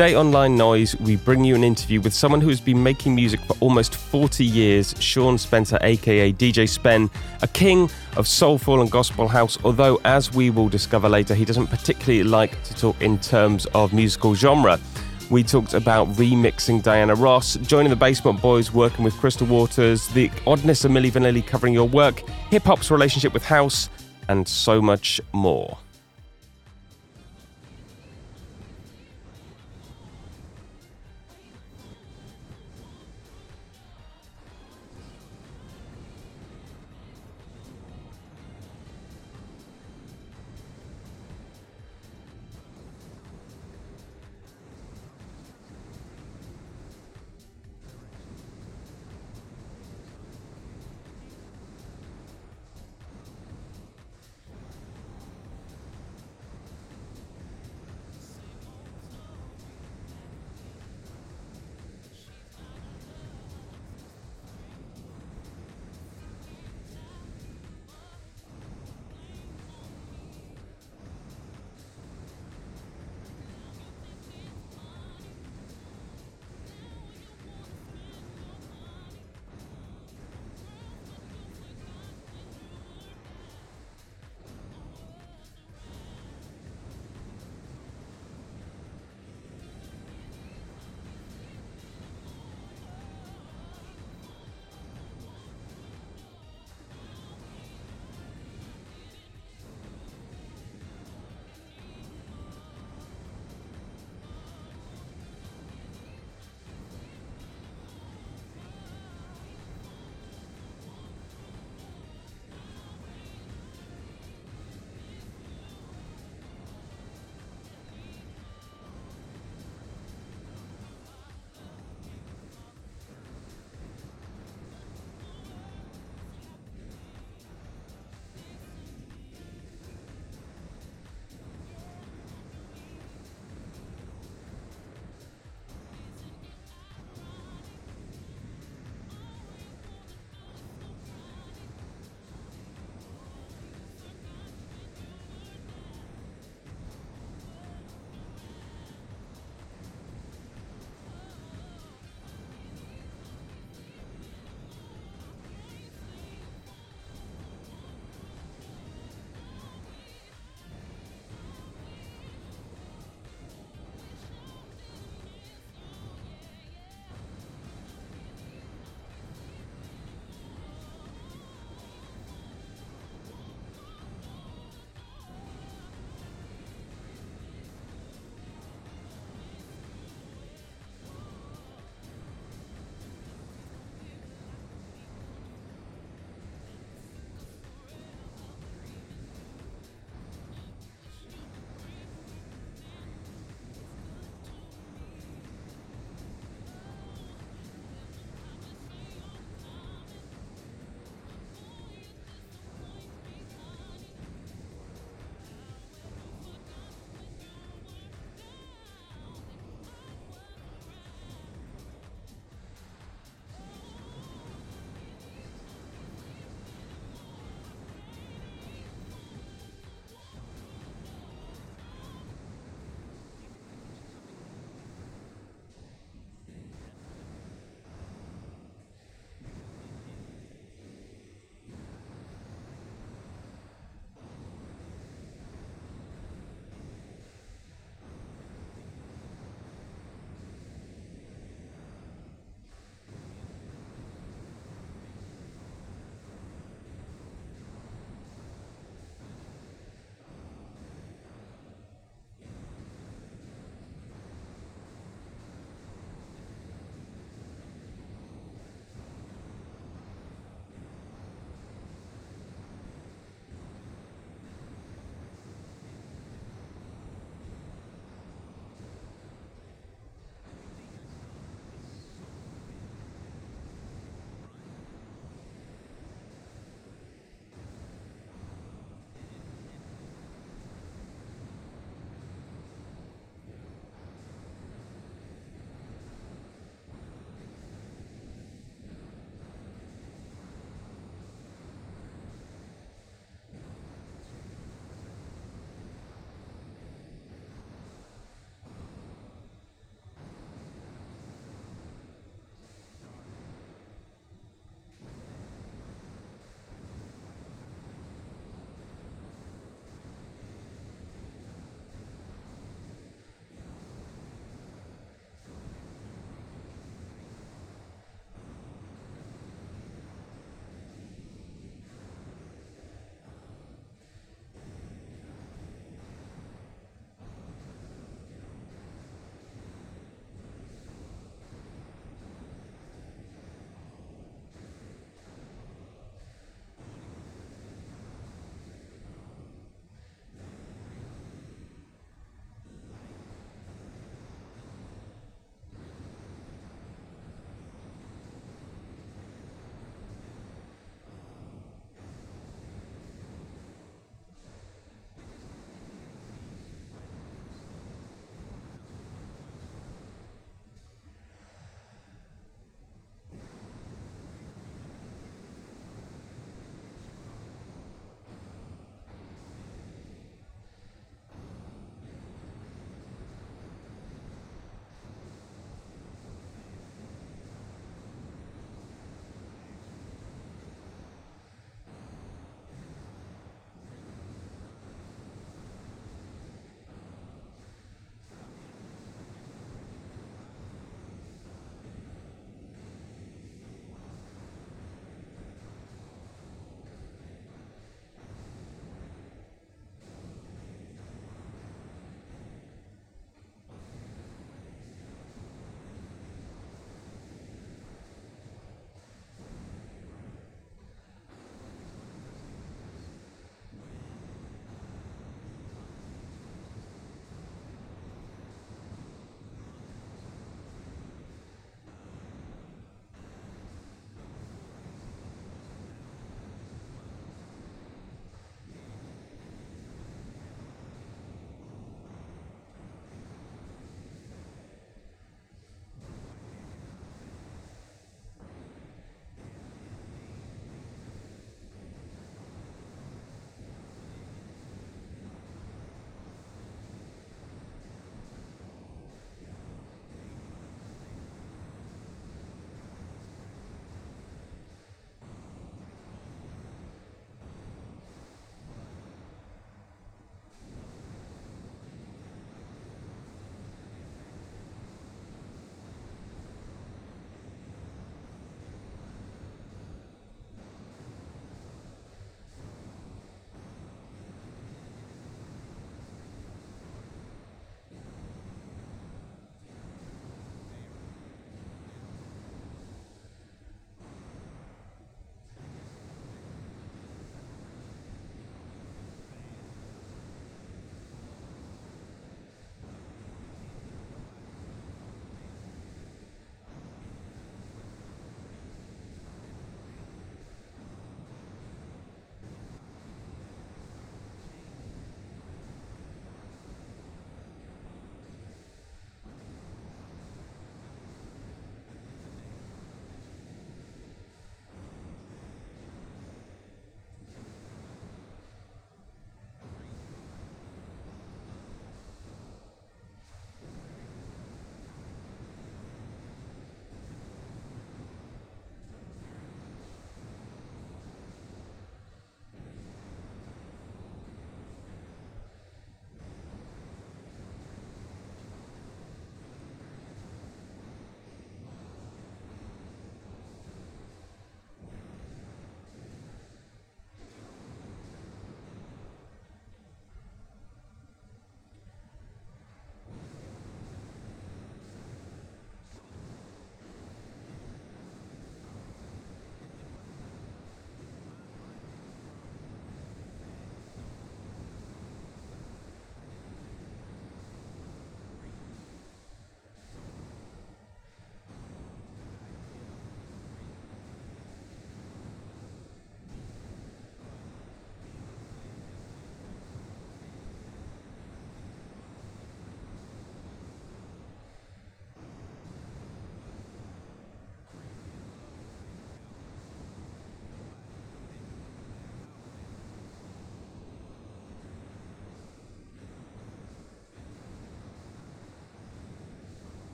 Today on Line Noise, we bring you an interview with someone who has been making music for almost 40 years, Sean Spencer, aka DJ Spen, a king of soulful and gospel house, although, as we will discover later, he doesn't particularly like to talk in terms of musical genre. We talked about remixing Diana Ross, joining the Basement Boys, working with Crystal Waters, the oddness of Milli Vanilli covering your work, hip hop's relationship with house, and so much more.